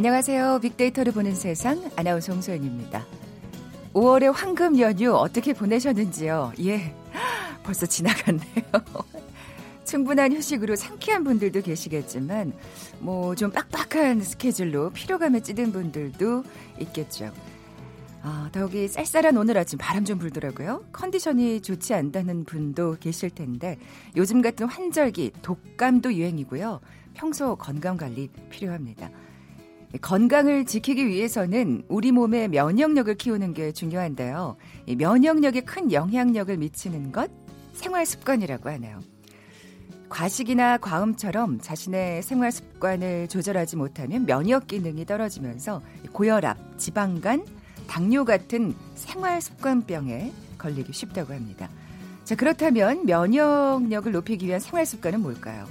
안녕하세요. 빅데이터를 보는 세상 아나운서 홍소연입니다. 5월의 황금 연휴 어떻게 보내셨는지요? 예, 벌써 지나갔네요. 충분한 휴식으로 상쾌한 분들도 계시겠지만 뭐 좀 빡빡한 스케줄로 피로감에 찌든 분들도 있겠죠. 아, 더욱이 쌀쌀한 오늘 아침 바람 좀 불더라고요. 컨디션이 좋지 않다는 분도 계실 텐데 요즘 같은 환절기 독감도 유행이고요. 평소 건강 관리 필요합니다. 건강을 지키기 위해서는 우리 몸의 면역력을 키우는 게 중요한데요. 이 면역력에 큰 영향력을 미치는 것 생활 습관이라고 하네요. 과식이나 과음처럼 자신의 생활 습관을 조절하지 못하면 면역 기능이 떨어지면서 고혈압, 지방간, 당뇨 같은 생활 습관병에 걸리기 쉽다고 합니다. 자, 그렇다면 면역력을 높이기 위한 생활 습관은 뭘까요?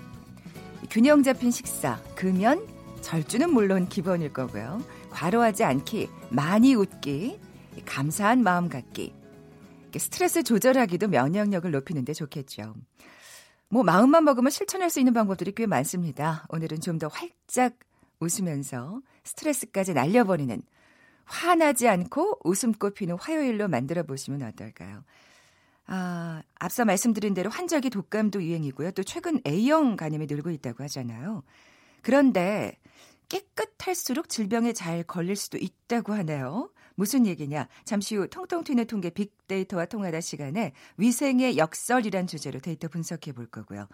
균형 잡힌 식사, 금연, 절주는 물론 기본일 거고요. 과로하지 않기, 많이 웃기, 감사한 마음 갖기. 스트레스 조절하기도 면역력을 높이는 데 좋겠죠. 뭐 마음만 먹으면 실천할 수 있는 방법들이 꽤 많습니다. 오늘은 좀 더 활짝 웃으면서 스트레스까지 날려버리는 화나지 않고 웃음꽃 피는 화요일로 만들어 보시면 어떨까요? 아, 앞서 말씀드린 대로 환절기 독감도 유행이고요. 또 최근 A형 간염이 늘고 있다고 하잖아요. 그런데 깨끗할수록 질병에 잘 걸릴 수도 있다고 하네요. 무슨 얘기냐? 잠시 후 통통 튀는 통계 빅데이터와 통하다 시간에 위생의 역설이란 주제로 데이터 분석해 볼 거고요.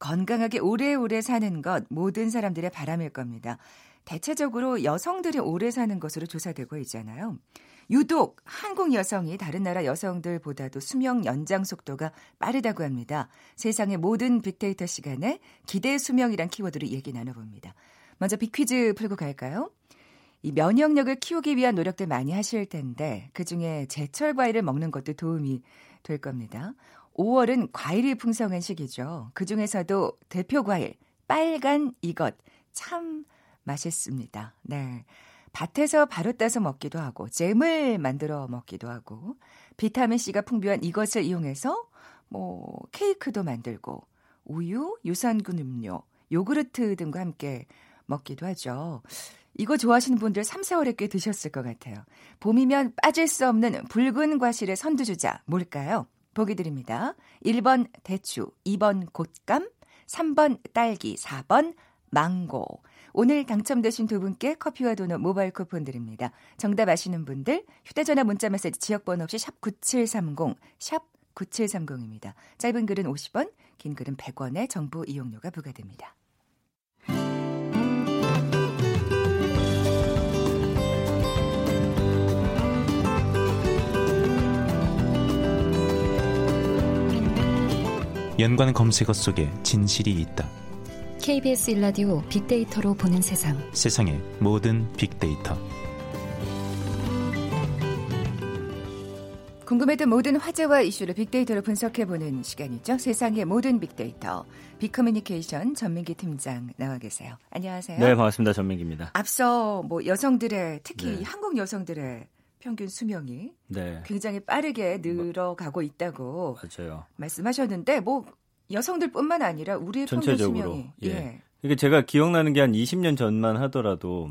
건강하게 오래오래 사는 것 모든 사람들의 바람일 겁니다. 대체적으로 여성들이 오래 사는 것으로 조사되고 있잖아요. 유독 한국 여성이 다른 나라 여성들보다도 수명 연장 속도가 빠르다고 합니다. 세상의 모든 빅데이터 시간에 기대 수명이란 키워드로 얘기 나눠봅니다. 먼저 빅퀴즈 풀고 갈까요? 이 면역력을 키우기 위한 노력들 많이 하실 텐데 그중에 제철 과일을 먹는 것도 도움이 될 겁니다. 5월은 과일이 풍성한 시기죠. 그중에서도 대표 과일 빨간 이것 참 맛있습니다. 네. 밭에서 바로 따서 먹기도 하고 잼을 만들어 먹기도 하고 비타민 C가 풍부한 이것을 이용해서 뭐 케이크도 만들고 우유, 유산균 음료, 요구르트 등과 함께 먹기도 하죠. 이거 좋아하시는 분들 3, 4월에 꽤 드셨을 것 같아요. 봄이면 빠질 수 없는 붉은 과실의 선두주자 뭘까요? 보기 드립니다. 1번 대추, 2번 곶감, 3번 딸기, 4번 망고. 오늘 당첨되신 두 분께 커피와 도넛 모바일 쿠폰 드립니다. 정답 아시는 분들 휴대전화 문자 메시지 지역번호 없이 샵 9730, 샵 9730입니다. 짧은 글은 50원, 긴 글은 100원의 정보 이용료가 부과됩니다. 연관 검색어 속에 진실이 있다. KBS 일라디오 빅데이터로 보는 세상. 세상의 모든 빅데이터. 궁금했던 모든 화제와 이슈를 빅데이터로 분석해보는 시간이죠. 세상의 모든 빅데이터. 빅커뮤니케이션 전민기 팀장 나와 계세요. 안녕하세요. 네, 반갑습니다. 전민기입니다. 앞서 뭐 여성들의 특히 네. 한국 여성들의 평균 수명이 네. 굉장히 빠르게 늘어가고 있다고 맞아요. 말씀하셨는데 뭐 여성들뿐만 아니라 우리의 전체적으로 평균 수명이 예. 예. 이게 제가 기억나는 게 한 20년 전만 하더라도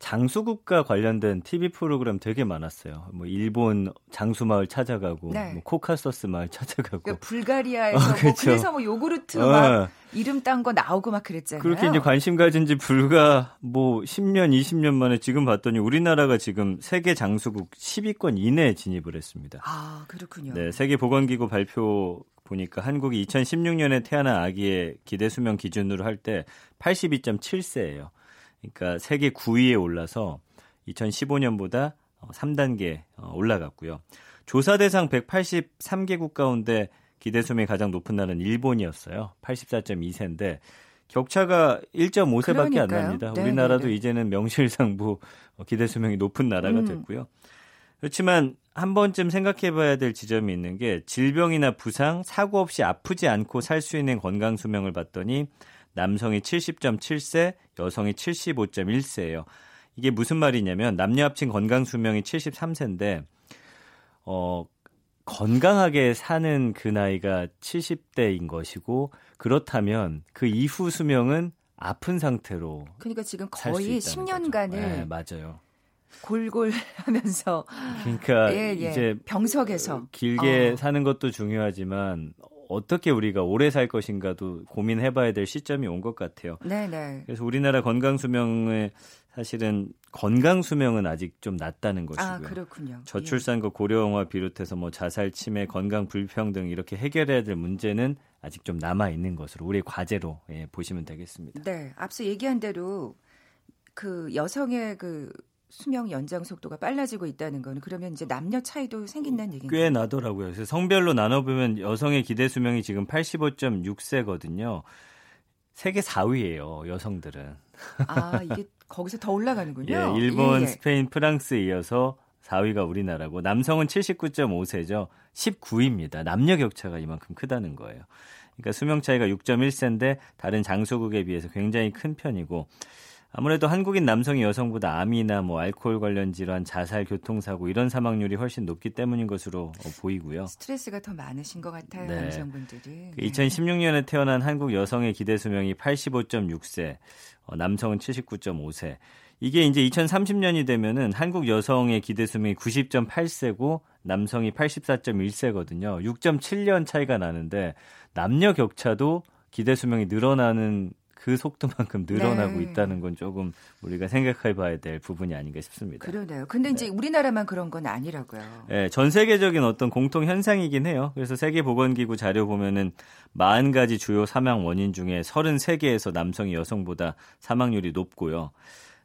장수국과 관련된 TV 프로그램 되게 많았어요. 뭐 일본 장수 마을 찾아가고, 네. 뭐 코카서스 마을 찾아가고, 그러니까 불가리아에서 어, 그렇죠. 뭐 그래서 뭐 요구르트 어. 막 이름 딴 거 나오고 막 그랬잖아요. 그렇게 이제 관심 가진 지 불과 뭐 10년, 20년 만에 지금 봤더니 우리나라가 지금 세계 장수국 10위권 이내에 진입을 했습니다. 아 그렇군요. 네, 세계 보건기구 발표 보니까 한국이 2016년에 태어난 아기의 기대 수명 기준으로 할 때 82.7세예요. 그러니까 세계 9위에 올라서 2015년보다 3단계 어, 어, 올라갔고요. 조사 대상 183개국 가운데 기대 수명이 가장 높은 나라는 일본이었어요. 84.2세인데 격차가 1.5세밖에 안 납니다. 네, 우리나라도 네, 네. 이제는 명실상부 어, 기대 수명이 높은 나라가 음. 됐고요. 그렇지만 한 번쯤 생각해 봐야 될 지점이 있는 게 질병이나 부상, 사고 없이 아프지 않고 살 수 있는 건강 수명을 봤더니 남성이 70.7세, 여성이 75.1세예요. 이게 무슨 말이냐면 남녀 합친 건강 수명이 73세인데 어 건강하게 사는 그 나이가 70대인 것이고 그렇다면 그 이후 수명은 아픈 상태로 그러니까 지금 거의 10년간을 네, 맞아요. 골골 하면서 그러니까 예, 예. 이제 병석에서 길게 어. 사는 것도 중요하지만 어떻게 우리가 오래 살 것인가도 고민해봐야 될 시점이 온 것 같아요. 네네. 그래서 우리나라 건강 수명의 사실은 건강 수명은 아직 좀 낮다는 것이고요. 아 그렇군요. 저출산과 고령화 비롯해서 뭐 자살, 치매, 건강 불평등 이렇게 해결해야 될 문제는 아직 좀 남아 있는 것으로 우리의 과제로 예, 보시면 되겠습니다. 예. 네, 앞서 얘기한 대로 그 여성의 그 수명 연장 속도가 빨라지고 있다는 거는 그러면 이제 남녀 차이도 생긴다는 얘기인가요? 꽤 나더라고요. 그래서 성별로 나눠보면 여성의 기대 수명이 지금 85.6세거든요. 세계 4위예요, 여성들은. 아, 이게 거기서 더 올라가는군요. 예, 일본, 예, 예. 스페인, 프랑스에 이어서 4위가 우리나라고 남성은 79.5세죠. 19위입니다. 남녀 격차가 이만큼 크다는 거예요. 그러니까 수명 차이가 6.1세인데 다른 장소국에 비해서 굉장히 큰 편이고 아무래도 한국인 남성이 여성보다 암이나 뭐 알코올 관련 질환, 자살, 교통사고 이런 사망률이 훨씬 높기 때문인 것으로 어, 보이고요. 스트레스가 더 많으신 것 같아요, 네. 남성분들이. 그 2016년에 태어난 한국 여성의 기대 수명이 85.6세, 어, 남성은 79.5세. 이게 이제 2030년이 되면은 한국 여성의 기대 수명이 90.8세고 남성이 84.1세거든요. 6.7년 차이가 나는데 남녀 격차도 기대 수명이 늘어나는 그 속도만큼 늘어나고 네. 있다는 건 조금 우리가 생각해 봐야 될 부분이 아닌가 싶습니다. 그러네요. 근데 이제 우리나라만 그런 건 아니라고요. 예, 전 세계적인 어떤 공통 현상이긴 해요. 그래서 세계보건기구 자료 보면은 40가지 주요 사망 원인 중에 33개에서 남성이 여성보다 사망률이 높고요.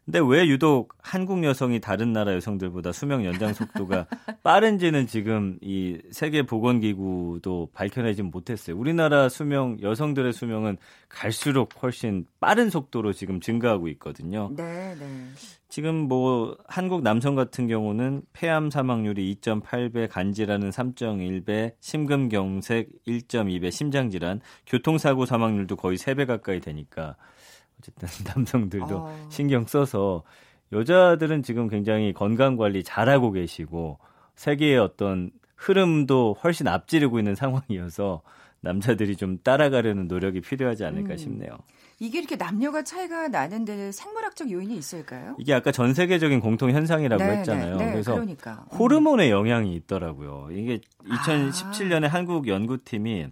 근데 왜 유독 한국 여성이 다른 나라 여성들보다 수명 연장 속도가 빠른지는 지금 이 세계 보건기구도 밝혀내지 못했어요. 우리나라 수명 여성들의 수명은 갈수록 훨씬 빠른 속도로 지금 증가하고 있거든요. 네, 네. 지금 뭐 한국 남성 같은 경우는 폐암 사망률이 2.8배, 간질환은 3.1배, 심근경색 1.2배, 심장질환, 교통사고 사망률도 거의 3배 가까이 되니까 어쨌든 남성들도 어. 신경 써서 여자들은 지금 굉장히 건강 관리 잘하고 계시고 세계의 어떤 흐름도 훨씬 앞지르고 있는 상황이어서 남자들이 좀 따라가려는 노력이 필요하지 않을까 음. 싶네요. 이게 이렇게 남녀가 차이가 나는데 생물학적 요인이 있을까요? 이게 아까 전 세계적인 공통 현상이라고 네, 했잖아요. 네, 네, 그래서 그러니까. 음. 호르몬의 영향이 있더라고요. 이게 아. 2017년에 한국 연구팀이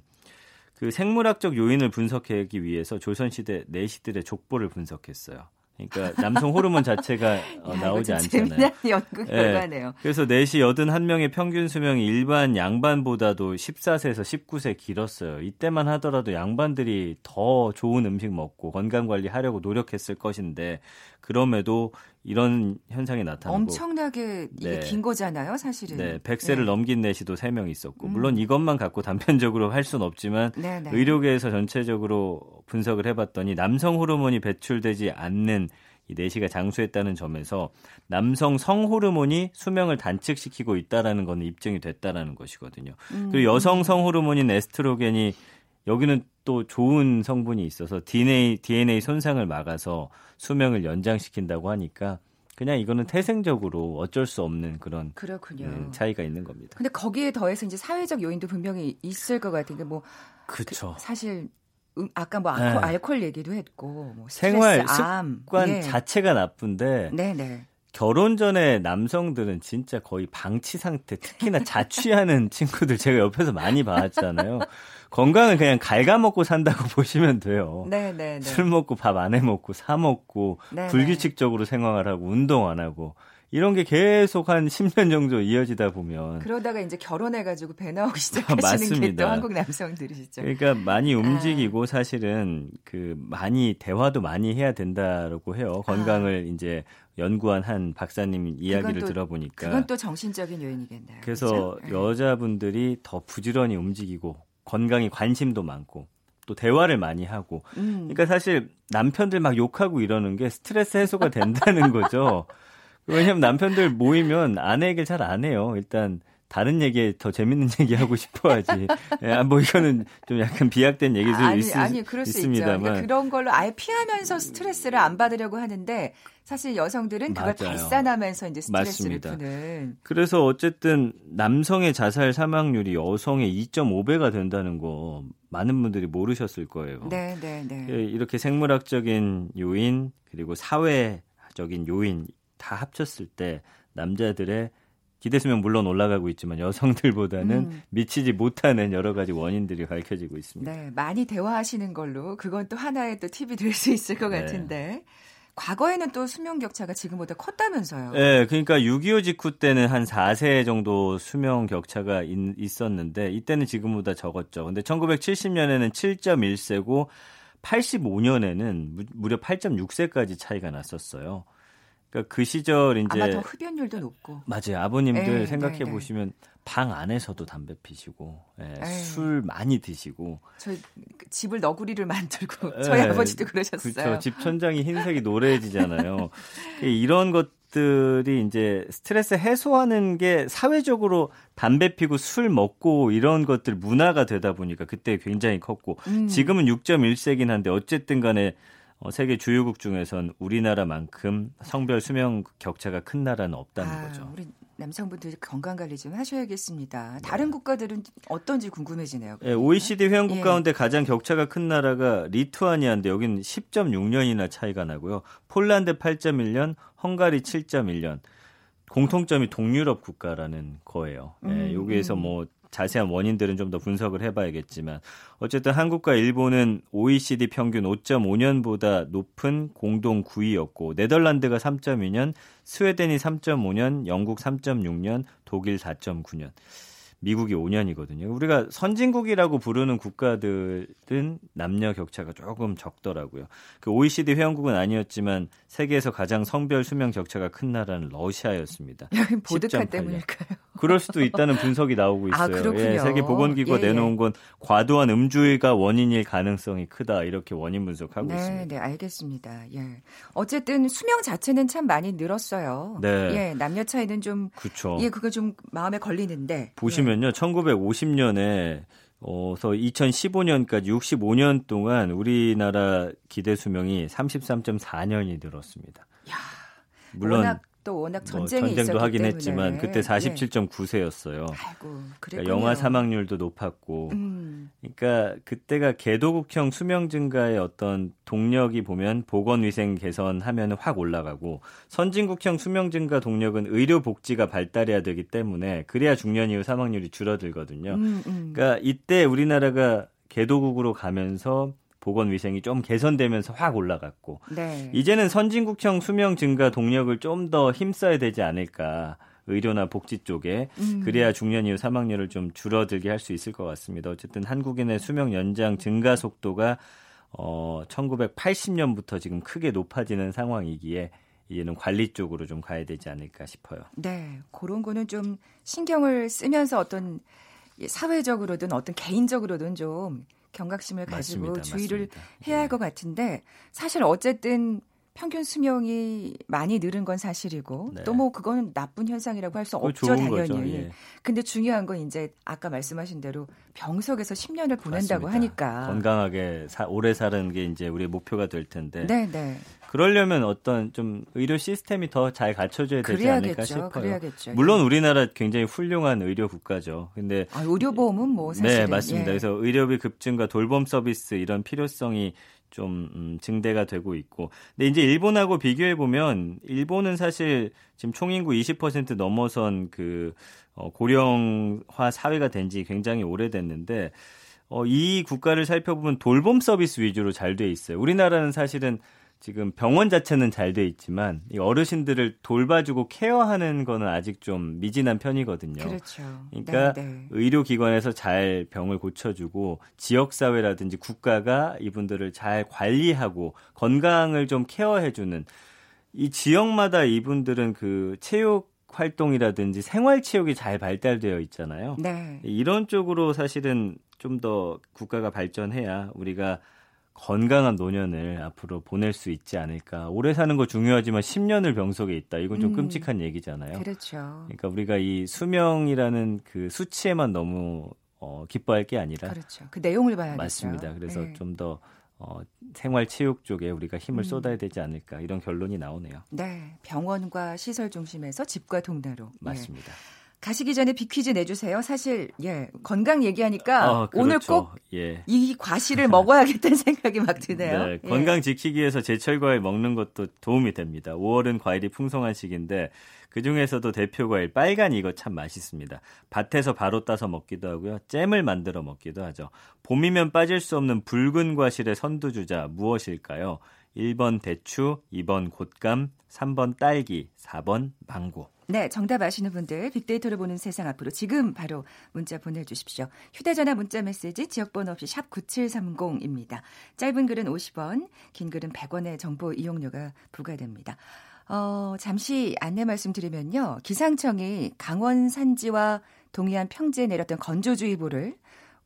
그 생물학적 요인을 분석하기 위해서 조선시대 내시들의 족보를 분석했어요. 그러니까 남성 호르몬 자체가 어, 야, 나오지 않잖아요. 연구 예. 결과네요. 그래서 4시 81명의 평균 수명이 일반 양반보다도 14세에서 19세 길었어요. 이때만 하더라도 양반들이 더 좋은 음식 먹고 건강 관리하려고 노력했을 것인데 그럼에도 이런 현상이 나타나고 엄청나게 이게 네. 긴 거잖아요, 사실은. 네, 100세를 네. 넘긴 내시도 3명 있었고 음. 물론 이것만 갖고 단편적으로 할 수는 없지만 네, 네. 의료계에서 전체적으로 분석을 해봤더니 남성 호르몬이 배출되지 않는 이 내시가 장수했다는 점에서 남성 성 호르몬이 수명을 단축시키고 있다라는 건 입증이 됐다라는 것이거든요. 음. 그리고 여성 성 호르몬인 에스트로겐이 여기는 또 좋은 성분이 있어서 DNA DNA 손상을 막아서 수명을 연장시킨다고 하니까 그냥 이거는 태생적으로 어쩔 수 없는 그런. 음, 차이가 있는 겁니다. 근데 거기에 더해서 이제 사회적 요인도 분명히 있을 것 같은 게뭐 그렇죠. 사실 음, 아까 뭐 알코, 네. 알코올 얘기도 했고 뭐 스트레스, 생활 암, 습관 예. 자체가 나쁜데 네네. 결혼 전에 남성들은 진짜 거의 방치 상태, 특히나 자취하는 친구들 제가 옆에서 많이 봤잖아요. 건강은 그냥 갉아먹고 산다고 보시면 돼요. 네 네 네. 술 먹고 밥 안 해 먹고 사 먹고 네네. 불규칙적으로 생활을 하고 운동 안 하고 이런 게 계속 한 10년 정도 이어지다 보면 그러다가 이제 결혼해 가지고 배 나오기 시작하시는 게 아. 또 한국 남성들이시죠. 그러니까 네. 많이 움직이고 사실은 그 많이 대화도 많이 해야 된다라고 해요. 건강을 이제 연구한 한 박사님 이야기를 또- 들어보니까 그건 또 정신적인 요인이겠네요. 그래서 그렇죠? 여자분들이 더 부지런히 움직이고 건강에 관심도 많고 또 대화를 많이 하고 음. 그러니까 사실 남편들 막 욕하고 이러는 게 스트레스 해소가 된다는 거죠. 왜냐하면 남편들 모이면 아내 얘기를 잘안 해요. 일단 다른 얘기에 더 재밌는 얘기 하고 싶어하지. 예, 뭐 이거는 좀 약간 비약된 얘기도 아니, 있, 아니, 그럴 수 있습니다만. 있죠. 그러니까 그런 걸로 아예 피하면서 스트레스를 안 받으려고 하는데 사실 여성들은 그걸 맞아요. 발산하면서 이제 스트레스를 맞습니다. 푸는. 그래서 어쨌든 남성의 자살 사망률이 여성의 2.5배가 된다는 거 많은 분들이 모르셨을 거예요. 네, 네, 네. 예, 이렇게 생물학적인 요인 그리고 사회적인 요인 다 합쳤을 때 남자들의 기대 수명 물론 올라가고 있지만 여성들보다는 음. 미치지 못하는 여러 가지 원인들이 밝혀지고 있습니다. 네, 많이 대화하시는 걸로 그건 또 하나의 또 팁이 될 수 있을 것 네. 같은데. 과거에는 또 수명 격차가 지금보다 컸다면서요. 네, 그러니까 6.25 직후 때는 한 4세 정도 수명 격차가 있, 었는데 이때는 지금보다 적었죠. 근데 1970년에는 7.1세고 85년에는 무려 8.6세까지 차이가 났었어요. 그러니까 그 시절 이제 아마 더 흡연율도 높고. 맞아요. 아버님들 네, 생각해 네, 네. 보시면 방 안에서도 담배 피시고 예, 에이. 술 많이 드시고 저희 집을 너구리를 만들고 예, 저희 아버지도 그러셨어요. 그렇죠. 집 천장이 흰색이 노래지잖아요. 이런 것 들이 이제 스트레스 해소하는 게 사회적으로 담배 피고 술 먹고 이런 것들 문화가 되다 보니까 그때 굉장히 컸고 음. 지금은 6.1세긴 한데 어쨌든 간에 어, 세계 주요국 중에선 우리나라만큼 성별 수명 격차가 큰 나라는 없다는 아, 거죠. 우리 남성분들 건강 관리 좀 하셔야겠습니다. 다른 국가들은 어떤지 궁금해지네요. 예, OECD 회원국 예. 가운데 가장 격차가 큰 나라가 리투아니아인데 여기는 10.6년이나 차이가 나고요. 폴란드 8.1년, 헝가리 7.1년. 공통점이 동유럽 국가라는 거예요. 예, 음, 여기에서 음. 뭐 자세한 원인들은 좀 더 분석을 해봐야겠지만 어쨌든 한국과 일본은 OECD 평균 5.5년보다 높은 공동 9위였고 네덜란드가 3.2년, 스웨덴이 3.5년, 영국 3.6년, 독일 4.9년. 미국이 5년이거든요. 우리가 선진국이라고 부르는 국가들은 남녀 격차가 조금 적더라고요. 그 OECD 회원국은 아니었지만 세계에서 가장 성별 수명 격차가 큰 나라는 러시아였습니다. 보드카 10.8년. 때문일까요? 그럴 수도 있다는 분석이 나오고 아, 있어요. 그렇군요. 예, 세계 보건기구가 예, 예. 내놓은 건 과도한 음주가 원인일 가능성이 크다 이렇게 원인 분석하고 네, 있습니다. 네, 알겠습니다. 예. 어쨌든 수명 자체는 참 많이 늘었어요. 네. 예, 남녀 차이는 좀 그렇죠. 예, 그거 좀 마음에 걸리는데. 보시면요, 1950년에 어서 2015년까지 65년 동안 우리나라 기대 수명이 33.4년이 늘었습니다. 야, 물론 또 워낙 뭐 전쟁이 전쟁도 있었기 하긴 때문에. 했지만 그때 예. 47.9세였어요. 아이고. 그러니까 영아 사망률도 높았고, 음, 그러니까 그때가 개도국형 수명 증가의 어떤 동력이 보면 보건위생 개선하면 확 올라가고 선진국형 수명 증가 동력은 의료 복지가 발달해야 되기 때문에 그래야 중년 이후 사망률이 줄어들거든요. 음, 음. 그러니까 이때 우리나라가 개도국으로 가면서 보건 위생이 좀 개선되면서 확 올라갔고 네. 이제는 선진국형 수명 증가 동력을 좀 더 힘써야 되지 않을까. 의료나 복지 쪽에 음. 그래야 중년 이후 사망률을 좀 줄어들게 할 수 있을 것 같습니다. 어쨌든 한국인의 수명 연장 증가 속도가 어 1980년부터 지금 크게 높아지는 상황이기에 이제는 관리 쪽으로 좀 가야 되지 않을까 싶어요. 네, 그런 거는 좀 신경을 쓰면서 어떤 사회적으로든 어떤 개인적으로든 좀 경각심을 가지고 맞습니다. 주의를 맞습니다. 해야 할 예. 것 같은데 사실 어쨌든 평균 수명이 많이 늘은 건 사실이고 네. 또뭐 그거는 나쁜 현상이라고 할 수 없죠 당연히. 예. 근데 중요한 건 이제 아까 말씀하신 대로 병석에서 10년을 보낸다고 맞습니다. 하니까. 건강하게 사- 오래 사는 게 이제 우리의 목표가 될 텐데 네, 네. 그러려면 어떤 좀 의료 시스템이 더 잘 갖춰져야 되지 않을까 그래야겠죠. 싶어요. 그래야겠죠. 물론 예. 우리나라 굉장히 훌륭한 의료 국가죠. 근데 아, 의료보험은 뭐 사실은 네 맞습니다. 예. 그래서 의료비 급증과 돌봄 서비스 이런 필요성이 좀 음, 증대가 되고 있고. 근데 이제 일본하고 비교해 보면 일본은 사실 지금 총인구 20% 넘어선 그 어, 고령화 사회가 된 지 굉장히 오래됐는데 어, 이 국가를 살펴보면 돌봄 서비스 위주로 잘 돼 있어요. 우리나라는 사실은 지금 병원 자체는 잘 돼 있지만 이 어르신들을 돌봐주고 케어하는 거는 아직 좀 미진한 편이거든요. 그렇죠. 그러니까 네, 네. 의료기관에서 잘 병을 고쳐주고 지역사회라든지 국가가 이분들을 잘 관리하고 건강을 좀 케어해주는 이 지역마다 이분들은 그 체육 활동이라든지 생활 체육이 잘 발달되어 있잖아요. 네. 이런 쪽으로 사실은 좀 더 국가가 발전해야 우리가 건강한 노년을 앞으로 보낼 수 있지 않을까. 오래 사는 거 중요하지만 10년을 병석에 있다. 이건 좀 음. 끔찍한 얘기잖아요. 그렇죠. 그러니까 우리가 이 수명이라는 그 수치에만 너무 어, 기뻐할 게 아니라 그렇죠. 그 내용을 봐야겠죠. 맞습니다. 그래서 네. 좀더 어, 생활 체육 쪽에 우리가 힘을 음. 쏟아야 되지 않을까 이런 결론이 나오네요. 네, 병원과 시설 중심에서 집과 동네로. 예. 맞습니다. 가시기 전에 비퀴즈 내주세요. 사실 예 건강 얘기하니까 어, 오늘 그렇죠. 꼭 예. 이 과실을 먹어야겠다는 생각이 막 드네요. 네, 예. 건강 지키기 위해서 제철 과일 먹는 것도 도움이 됩니다. 5월은 과일이 풍성한 시기인데 그 중에서도 대표 과일 빨간 이거 참 맛있습니다. 밭에서 바로 따서 먹기도 하고요. 잼을 만들어 먹기도 하죠. 봄이면 빠질 수 없는 붉은 과실의 선두주자 무엇일까요? 1번 대추, 2번 곶감, 3번 딸기, 4번 망고. 네, 정답 아시는 분들 빅데이터를 보는 세상 앞으로 지금 바로 문자 보내주십시오. 휴대전화 문자 메시지 지역번호 없이 샵 9730입니다. 짧은 글은 50원, 긴 글은 100원의 정보 이용료가 부과됩니다. 어, 잠시 안내 말씀드리면요. 기상청이 강원 산지와 동해안 평지에 내렸던 건조주의보를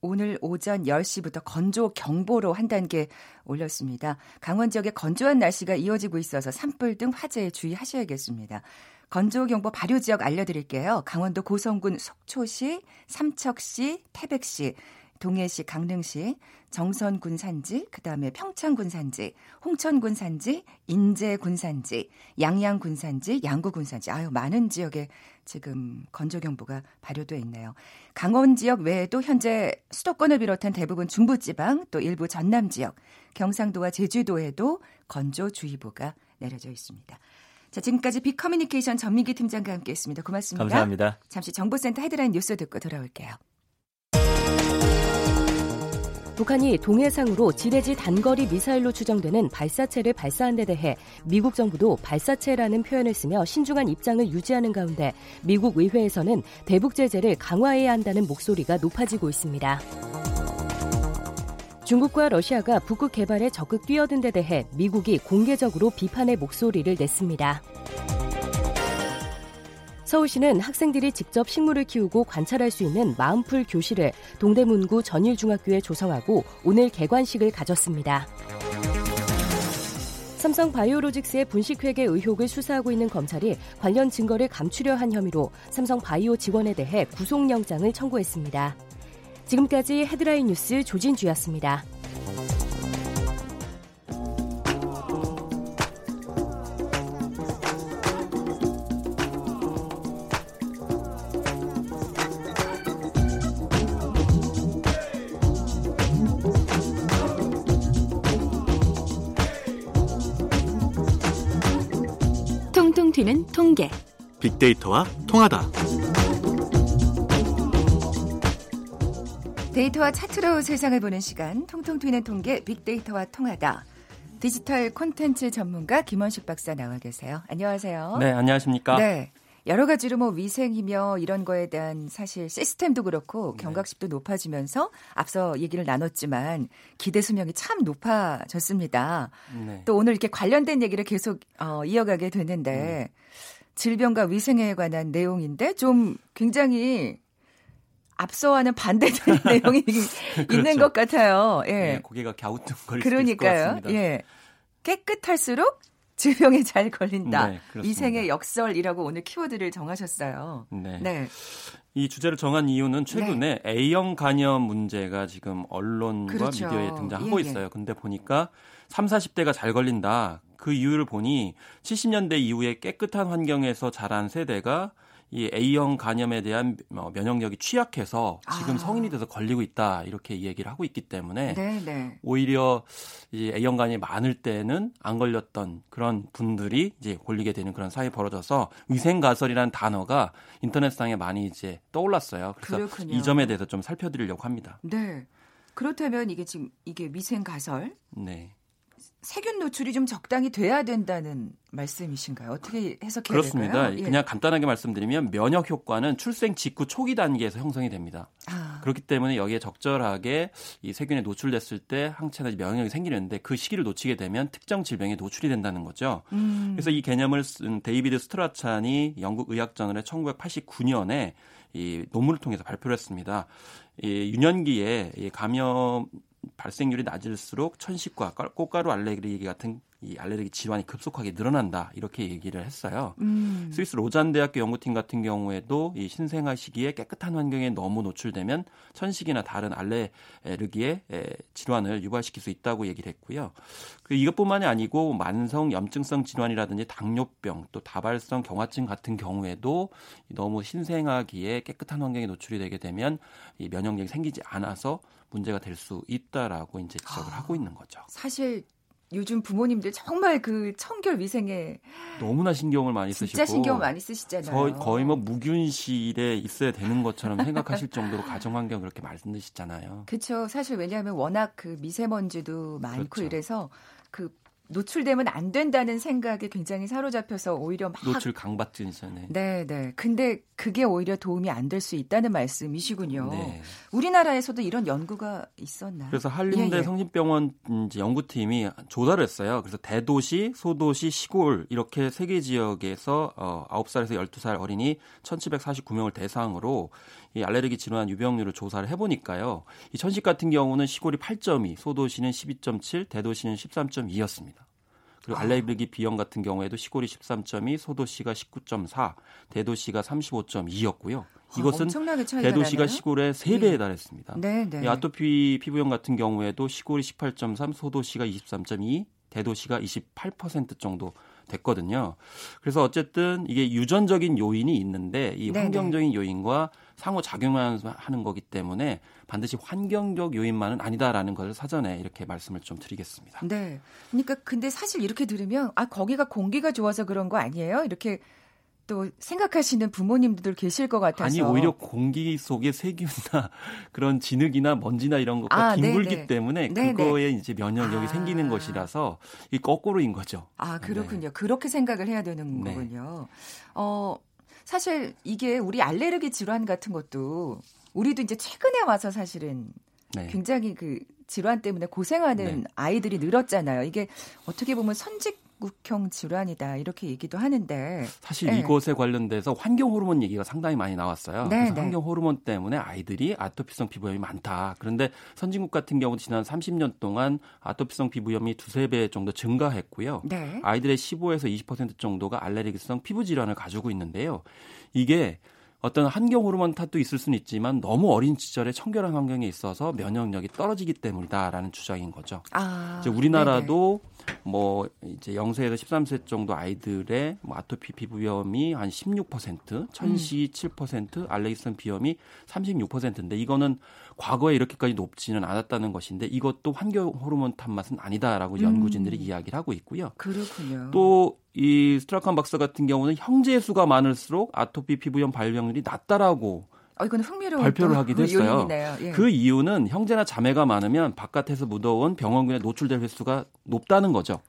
오늘 오전 10시부터 건조 경보로 한 단계 올렸습니다. 강원 지역에 건조한 날씨가 이어지고 있어서 산불 등 화재에 주의하셔야겠습니다. 건조경보 발효 지역 알려드릴게요. 강원도 고성군 속초시, 삼척시, 태백시, 동해시, 강릉시, 정선군 산지, 그 다음에 평창군 산지, 홍천군 산지, 인제군 산지, 양양군 산지, 양구군 산지. 아유, 많은 지역에 지금 건조경보가 발효돼 있네요. 강원 지역 외에도 현재 수도권을 비롯한 대부분 중부지방, 또 일부 전남 지역, 경상도와 제주도에도 건조주의보가 내려져 있습니다. 자, 지금까지 빅커뮤니케이션 전민기 팀장과 함께했습니다. 고맙습니다. 감사합니다. 잠시 정보센터 헤드라인 뉴스 듣고 돌아올게요. 북한이 동해상으로 지대지 단거리 미사일로 추정되는 발사체를 발사한 데 대해 미국 정부도 발사체라는 표현을 쓰며 신중한 입장을 유지하는 가운데 미국 의회에서는 대북 제재를 강화해야 한다는 목소리가 높아지고 있습니다. 중국과 러시아가 북극 개발에 적극 뛰어든 데 대해 미국이 공개적으로 비판의 목소리를 냈습니다. 서울시는 학생들이 직접 식물을 키우고 관찰할 수 있는 마음풀 교실을 동대문구 전일중학교에 조성하고 오늘 개관식을 가졌습니다. 삼성 바이오로직스의 분식회계 의혹을 수사하고 있는 검찰이 관련 증거를 감추려 한 혐의로 삼성 바이오 직원에 대해 구속영장을 청구했습니다. 지금까지 헤드라인 뉴스 조진주였습니다. 통통 튀는 통계. 빅데이터와 통하다. 데이터와 차트로 세상을 보는 시간 통통 튀는 통계 빅데이터와 통하다. 디지털 콘텐츠 전문가 김원식 박사 나와 계세요. 안녕하세요. 네, 안녕하십니까? 네. 여러 가지로 뭐 위생이며 이런 거에 대한 사실 시스템도 그렇고 네. 경각심도 높아지면서 앞서 얘기를 나눴지만 기대 수명이 참 높아졌습니다. 네. 또 오늘 이렇게 관련된 얘기를 계속 어, 이어가게 되는데 질병과 위생에 관한 내용인데 좀 굉장히 앞서와는 반대되는 내용이 있는 것 같아요. 예. 네, 고개가 갸우뚱거릴 그러니까요. 예. 깨끗할수록 질병에 잘 걸린다. 네. 위생의 역설이라고 오늘 키워드를 정하셨어요. 네. 네. 이 주제를 정한 이유는 최근에 A형 간염 문제가 지금 언론과 그렇죠. 미디어에 등장하고 예, 예. 있어요. 근데 보니까 3, 40대가 잘 걸린다. 그 이유를 보니 70년대 이후에 깨끗한 환경에서 자란 세대가 이 A형 간염에 대한 어, 면역력이 취약해서 지금 아. 성인이 돼서 걸리고 있다. 이렇게 이 얘기를 하고 있기 때문에 네, 네. 오히려 이 A형 간이 많을 때는 안 걸렸던 그런 분들이 이제 걸리게 되는 그런 사이 벌어져서 위생 가설이라는 단어가 인터넷상에 많이 이제 떠올랐어요. 그래서 그렇군요. 이 점에 대해서 좀 살펴드리려고 합니다. 네. 그렇다면 이게 지금 이게 위생 가설 네. 세균 노출이 좀 적당히 돼야 된다는 말씀이신가요? 어떻게 해석해야 그렇습니다. 될까요? 예. 그냥 간단하게 말씀드리면 면역 효과는 출생 직후 초기 단계에서 형성이 됩니다. 아, 그렇기 때문에 여기에 적절하게 이 세균에 노출됐을 때 항체나 면역력이 생기는데 그 시기를 놓치게 되면 특정 질병에 노출이 된다는 거죠. 음, 그래서 이 개념을 쓴 데이비드 스트라찬이 영국 의학저널에 1989년에 이 논문을 통해서 발표를 했습니다. 이 유년기에 이 감염 발생률이 낮을수록 천식과 꽃가루 알레르기 같은 이 알레르기 질환이 급속하게 늘어난다 이렇게 얘기를 했어요. 음. 스위스 로잔 대학교 연구팀 같은 경우에도 이 신생아 시기에 깨끗한 환경에 너무 노출되면 천식이나 다른 알레르기의 질환을 유발시킬 수 있다고 얘기를 했고요. 그 이것뿐만이 아니고 만성 염증성 질환이라든지 당뇨병 또 다발성 경화증 같은 경우에도 너무 신생아기에 깨끗한 환경에 노출이 되게 되면 이 면역력이 생기지 않아서 문제가 될 수 있다라고 이제 지적을 아, 하고 있는 거죠. 사실 요즘 부모님들 정말 그 청결 위생에 너무나 신경을 많이 쓰시고 진짜 신경 많이 쓰시잖아요. 거의 뭐 무균실에 있어야 되는 것처럼 생각하실 정도로 가정 환경 그렇게 말씀드시잖아요. 그렇죠. 사실 왜냐하면 워낙 그 미세먼지도 많고 그렇죠. 이래서 그 노출되면 안 된다는 생각에 굉장히 사로잡혀서 오히려 막 노출 강박증이잖아요. 네, 네. 근데 그게 오히려 도움이 안 될 수 있다는 말씀이시군요. 네. 우리나라에서도 이런 연구가 있었나요? 그래서 한림대 예, 예. 성심병원 연구팀이 조사를 했어요. 그래서 대도시, 소도시, 시골 이렇게 세 개 지역에서 어 9살에서 12살 어린이 1,749명을 대상으로 이 알레르기 질환 유병률을 조사를 해보니까요. 이 천식 같은 경우는 시골이 8.2, 소도시는 12.7, 대도시는 13.2였습니다. 그리고 아. 알레르기 비형 같은 경우에도 시골이 13.2, 소도시가 19.4, 대도시가 35.2였고요. 아, 이것은 아, 대도시가? 시골의 3배에 네. 달했습니다. 네, 네. 아토피 피부염 같은 경우에도 시골이 18.3, 소도시가 23.2, 대도시가 28% 정도 됐거든요. 그래서 어쨌든 이게 유전적인 요인이 있는데 이. 환경적인 요인과 상호 작용하는 거기 때문에 반드시 환경적 요인만은 아니다라는 것을 사전에 이렇게 말씀을 좀 드리겠습니다. 네. 그러니까 근데 사실 이렇게 들으면 아 거기가 공기가 좋아서 그런 거 아니에요? 이렇게 또 생각하시는 부모님들 계실 것 같아서 아니 오히려 공기 속에 세균이나 그런 진흙이나 먼지나 이런 것과 아, 뒹굴기 네네. 때문에 네네. 그거에 이제 면역력이 아. 생기는 것이라서 이 거꾸로인 거죠. 아 그렇군요. 네. 그렇게 생각을 해야 되는 네. 거군요. 어 사실 이게 우리 알레르기 질환 같은 것도 우리도 이제 최근에 와서 사실은 네. 굉장히 그 질환 때문에 고생하는 네. 아이들이 늘었잖아요. 이게 어떻게 보면 선직 국형 질환이다 이렇게 얘기도 하는데 사실 네. 이것에 관련돼서 환경 호르몬 얘기가 상당히 많이 나왔어요. 네, 그래서 네. 환경 호르몬 때문에 아이들이 아토피성 피부염이 많다. 그런데 선진국 같은 경우 지난 30년 동안 아토피성 피부염이 두세 배 정도 증가했고요. 네. 아이들의 15에서 20% 정도가 알레르기성 피부 질환을 가지고 있는데요. 이게 어떤 환경 호르몬 탓도 있을 수는 있지만 너무 어린 시절에 청결한 환경에 있어서 면역력이 떨어지기 때문이다라는 주장인 거죠. 아, 이제 우리나라도 네네. 뭐 이제 0세에서 13세 정도 아이들의 뭐 아토피 피부염이 한 16%, 천시 음. 7%, 알레르기성 비염이 36%인데 이거는 과거에 이렇게까지 높지는 않았다는 것인데 이것도 환경 호르몬 탓맛은 아니다라고 음. 연구진들이 이야기를 하고 있고요. 그렇군요. 또 이 스트라칸 박사 같은 경우는 형제 수가 많을수록 아토피 피부염 발병률이 낮다라고 어, 이건 흥미로운 발표를 하기도 했어요. 예. 그 이유는 형제나 자매가 많으면 바깥에서 묻어온 병원균에 노출될 횟수가 높다는 거죠.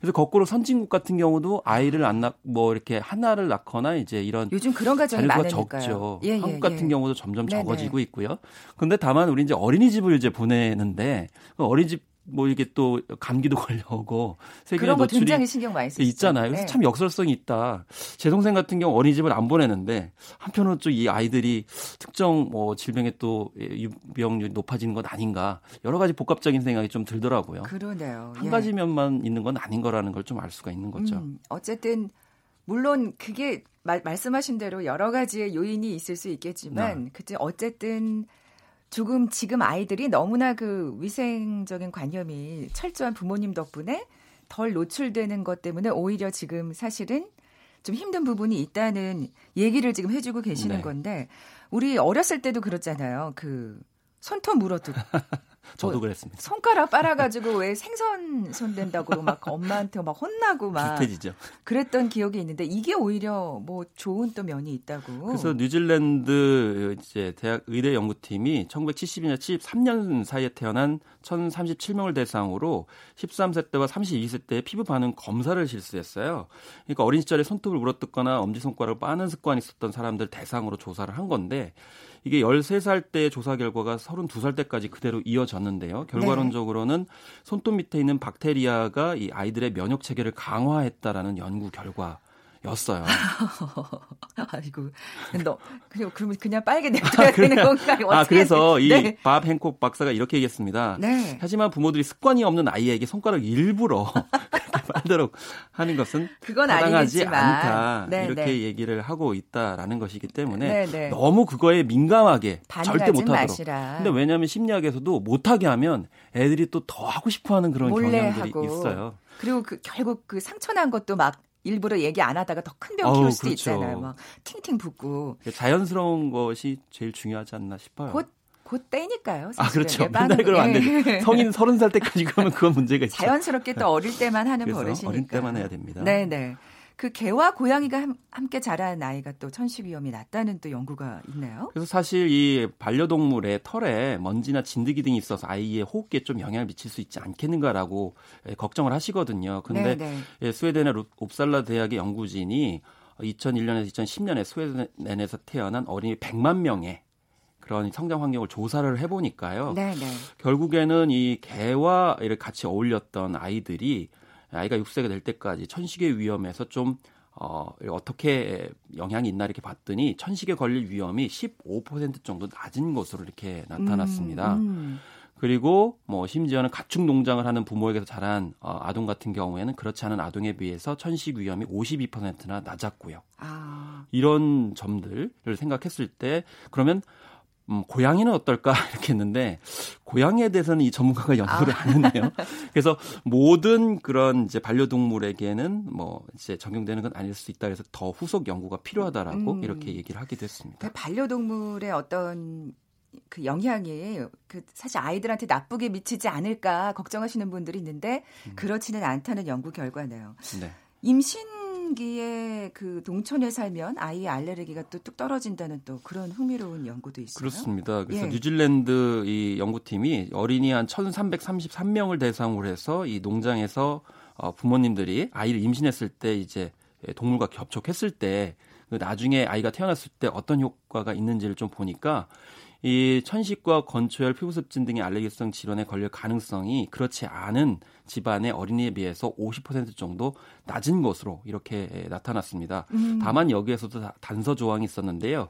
그래서 거꾸로 선진국 같은 경우도 아이를 안 낳, 뭐 이렇게 하나를 낳거나 이제 이런 요즘 그런 가정이 많으니까요. 적죠. 예, 예, 한국 같은 예. 경우도 점점 네네. 적어지고 있고요. 근데 다만 우리 이제 어린이집을 이제 보내는데 그 어린이집 뭐 이게 또 감기도 걸려오고 세균 노출이 굉장히 신경 많이 쓰시죠. 있잖아요. 그래서 네. 참 역설성이 있다. 제 동생 같은 경우 어린이집을 안 보내는데 한편으로 또 이 아이들이 특정 뭐 질병에 또 유병률이 높아지는 것 아닌가 여러 가지 복합적인 생각이 좀 들더라고요. 그러네요. 한 예. 가지 면만 있는 건 아닌 거라는 걸 좀 알 수가 있는 거죠. 음, 어쨌든 물론 그게 말, 말씀하신 대로 여러 가지의 요인이 있을 수 있겠지만 네. 그때 어쨌든 조금 지금 아이들이 너무나 그 위생적인 관념이 철저한 부모님 덕분에 덜 노출되는 것 때문에 오히려 지금 사실은 좀 힘든 부분이 있다는 얘기를 지금 해주고 계시는 네. 건데 우리 어렸을 때도 그렇잖아요. 그 손톱 물어도 저도 뭐 그랬습니다. 손가락 빨아가지고 왜 생선 손댄다고 막 엄마한테 막 혼나고 막 비슷해지죠. 그랬던 기억이 있는데 이게 오히려 뭐 좋은 또 면이 있다고. 그래서 뉴질랜드 이제 대학 의대 연구팀이 1972년 73년 사이에 태어난 1,037명을 대상으로 13세 때와 32세 때의 피부 반응 검사를 실시했어요. 그러니까 어린 시절에 손톱을 물어뜯거나 엄지손가락을 빠는 습관이 있었던 사람들 대상으로 조사를 한 건데 이게 13살 때 조사 결과가 32살 때까지 그대로 이어졌는데요. 결과론적으로는 네. 손톱 밑에 있는 박테리아가 이 아이들의 면역 체계를 강화했다라는 연구 결과 였어요. 아이고, 너 그냥 그러면 그냥 빨개 냅둬야 아, 되는 건가요? 아 그래서 네. 이밥 행콕 박사가 이렇게 얘기했습니다. 네. 하지만 부모들이 습관이 없는 아이에게 손가락 일부러 빨도록 하는 것은 그건 타당하지 않다 네, 이렇게 네. 얘기를 하고 있다라는 것이기 때문에 네, 네. 너무 그거에 민감하게 절대 못하도록. 근데 왜냐하면 심리학에서도 못하게 하면 애들이 또 더 하고 싶어하는 그런 경향들이 하고. 있어요. 그리고 그 결국 그 상처난 것도 막 일부러 얘기 안 하다가 더 큰 병 키울 수도 그렇죠. 있잖아요. 막 팅팅 붓고. 자연스러운 것이 제일 중요하지 않나 싶어요. 곧, 곧 때니까요. 아, 그렇죠. 맨날 그러면 안 돼. 예. 성인 서른 살 때까지 그러면 그건 문제가 있죠. 자연스럽게 또 어릴 때만 하는 버릇이니까. 어릴 때만 해야 됩니다. 네 네. 그 개와 고양이가 함께 자란 아이가 또 천식 위험이 낮다는 또 연구가 있네요. 그래서 사실 이 반려동물의 털에 먼지나 진드기 등이 있어서 아이의 호흡기에 좀 영향을 미칠 수 있지 않겠는가라고 예, 걱정을 하시거든요. 근데 네네. 예, 스웨덴의 옵살라 대학의 연구진이 2001년에서 2010년에 스웨덴에서 태어난 어린이 100만 명의 그런 성장 환경을 조사를 해보니까요. 네네. 결국에는 이 개와 이를 같이 어울렸던 아이들이 아이가 6세가 될 때까지 천식의 위험에서 좀 어, 어떻게 영향이 있나 이렇게 봤더니 천식에 걸릴 위험이 15% 정도 낮은 것으로 이렇게 나타났습니다. 음, 음. 그리고 뭐 심지어는 가축 농장을 하는 부모에게서 자란 어, 아동 같은 경우에는 그렇지 않은 아동에 비해서 천식 위험이 52%나 낮았고요. 아. 이런 점들을 생각했을 때 그러면 음, 고양이는 어떨까 이렇게 했는데 고양이에 대해서는 이 전문가가 연구를 아. 안 했네요. 그래서 모든 그런 이제 반려동물에게는 뭐 이제 적용되는 건 아닐 수 있다 그래서 더 후속 연구가 필요하다라고 음. 이렇게 얘기를 하기도 했습니다. 그 반려동물의 어떤 그 영향이 그 사실 아이들한테 나쁘게 미치지 않을까 걱정하시는 분들이 있는데 음. 그렇지는 않다는 연구 결과네요. 네. 임신 사춘기에 그 농촌에 살면 아이의 알레르기가 또 뚝 떨어진다는 또 그런 흥미로운 연구도 있어요. 그렇습니다. 그래서 예. 뉴질랜드 이 연구팀이 어린이 한 1,333명을 대상으로 해서 이 농장에서 어, 부모님들이 아이를 임신했을 때 이제 동물과 접촉했을 때그 나중에 아이가 태어났을 때 어떤 효과가 있는지를 좀 보니까 이 천식과 건초열, 피부습진 등의 알레르기성 질환에 걸릴 가능성이 그렇지 않은 집안의 어린이에 비해서 50% 정도 낮은 것으로 이렇게 나타났습니다. 음. 다만 여기에서도 단서 조항이 있었는데요.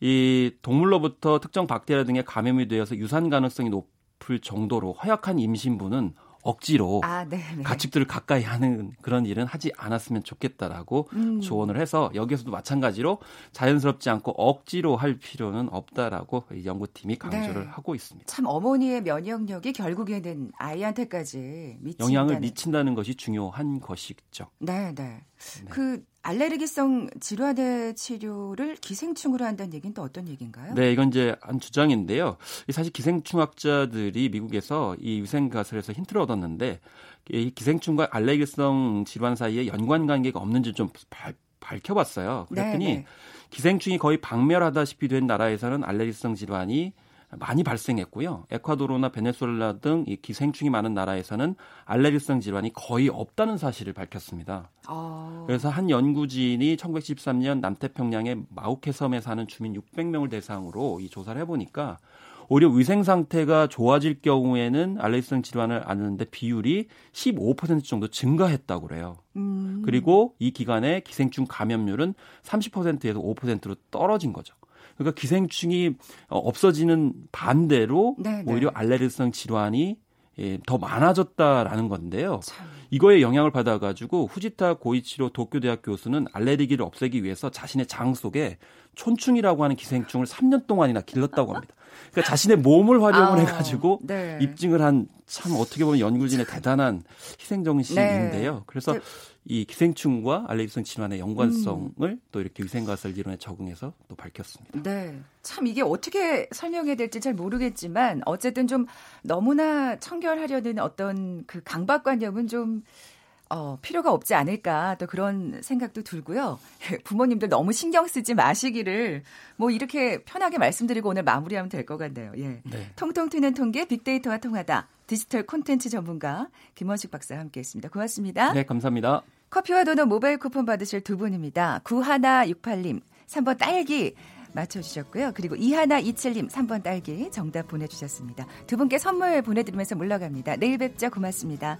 이 동물로부터 특정 박테리아 등의 감염이 되어서 유산 가능성이 높을 정도로 허약한 임신부는 억지로 아, 네, 네. 가축들을 가까이 하는 그런 일은 하지 않았으면 좋겠다라고 음. 조언을 해서 여기에서도 마찬가지로 자연스럽지 않고 억지로 할 필요는 없다라고 연구팀이 강조를 네. 하고 있습니다. 참 어머니의 면역력이 결국에는 아이한테까지 미친다는... 영향을 미친다는 것이 중요한 것이죠. 네, 네. 네. 그 알레르기성 질환의 치료를 기생충으로 한다는 얘기는 또 어떤 얘기인가요? 네, 이건 이제 한 주장인데요. 사실 기생충 학자들이 미국에서 이 유생 가설에서 힌트를 얻었는데 이 기생충과 알레르기성 질환 사이에 연관 관계가 없는지 좀 발, 밝혀봤어요. 그랬더니 네, 네. 기생충이 거의 박멸하다시피 된 나라에서는 알레르기성 질환이 많이 발생했고요. 에콰도르나 베네수엘라 등 이 기생충이 많은 나라에서는 알레르기성 질환이 거의 없다는 사실을 밝혔습니다. 아. 그래서 한 연구진이 1913년 남태평양의 마우케 섬에 사는 주민 600명을 대상으로 이 조사를 해보니까 오히려 위생 상태가 좋아질 경우에는 알레르기성 질환을 앓는데 비율이 15% 정도 증가했다고 그래요. 음. 그리고 이 기간에 기생충 감염률은 30%에서 5%로 떨어진 거죠. 그러니까 기생충이 어, 없어지는 반대로 네네. 네. 오히려 알레르기성 질환이 예, 더 많아졌다라는 건데요. 참. 이거에 영향을 받아가지고 후지타 고이치로 도쿄대학 교수는 알레르기를 없애기 위해서 자신의 장 속에 촌충이라고 하는 기생충을 3년 동안이나 길렀다고 합니다. 그러니까 자신의 몸을 활용을 아, 해가지고 네. 입증을 한 참 어떻게 보면 연구진의 대단한 희생정신인데요. 네. 그래서 이 기생충과 알레르기성 질환의 연관성을 음. 또 이렇게 위생가설 이론에 적응해서 또 밝혔습니다. 네. 참 이게 어떻게 설명해야 될지 잘 모르겠지만 어쨌든 좀 너무나 청결하려는 어떤 그 강박관념은 좀 어, 필요가 없지 않을까 또 그런 생각도 들고요. 부모님들 너무 신경 쓰지 마시기를 뭐 이렇게 편하게 말씀드리고 오늘 마무리하면 될 것 같네요. 예. 네. 통통 튀는 통계 빅데이터와 통하다 디지털 콘텐츠 전문가 김원식 박사와 함께했습니다. 고맙습니다. 네, 감사합니다. 커피와 도넛 모바일 쿠폰 받으실 두 분입니다. 9168님, 3번 딸기 맞춰주셨고요. 그리고 이하나 이칠님 3번 딸기 정답 보내주셨습니다. 두 분께 선물 보내드리면서 물러갑니다. 내일 뵙죠. 고맙습니다.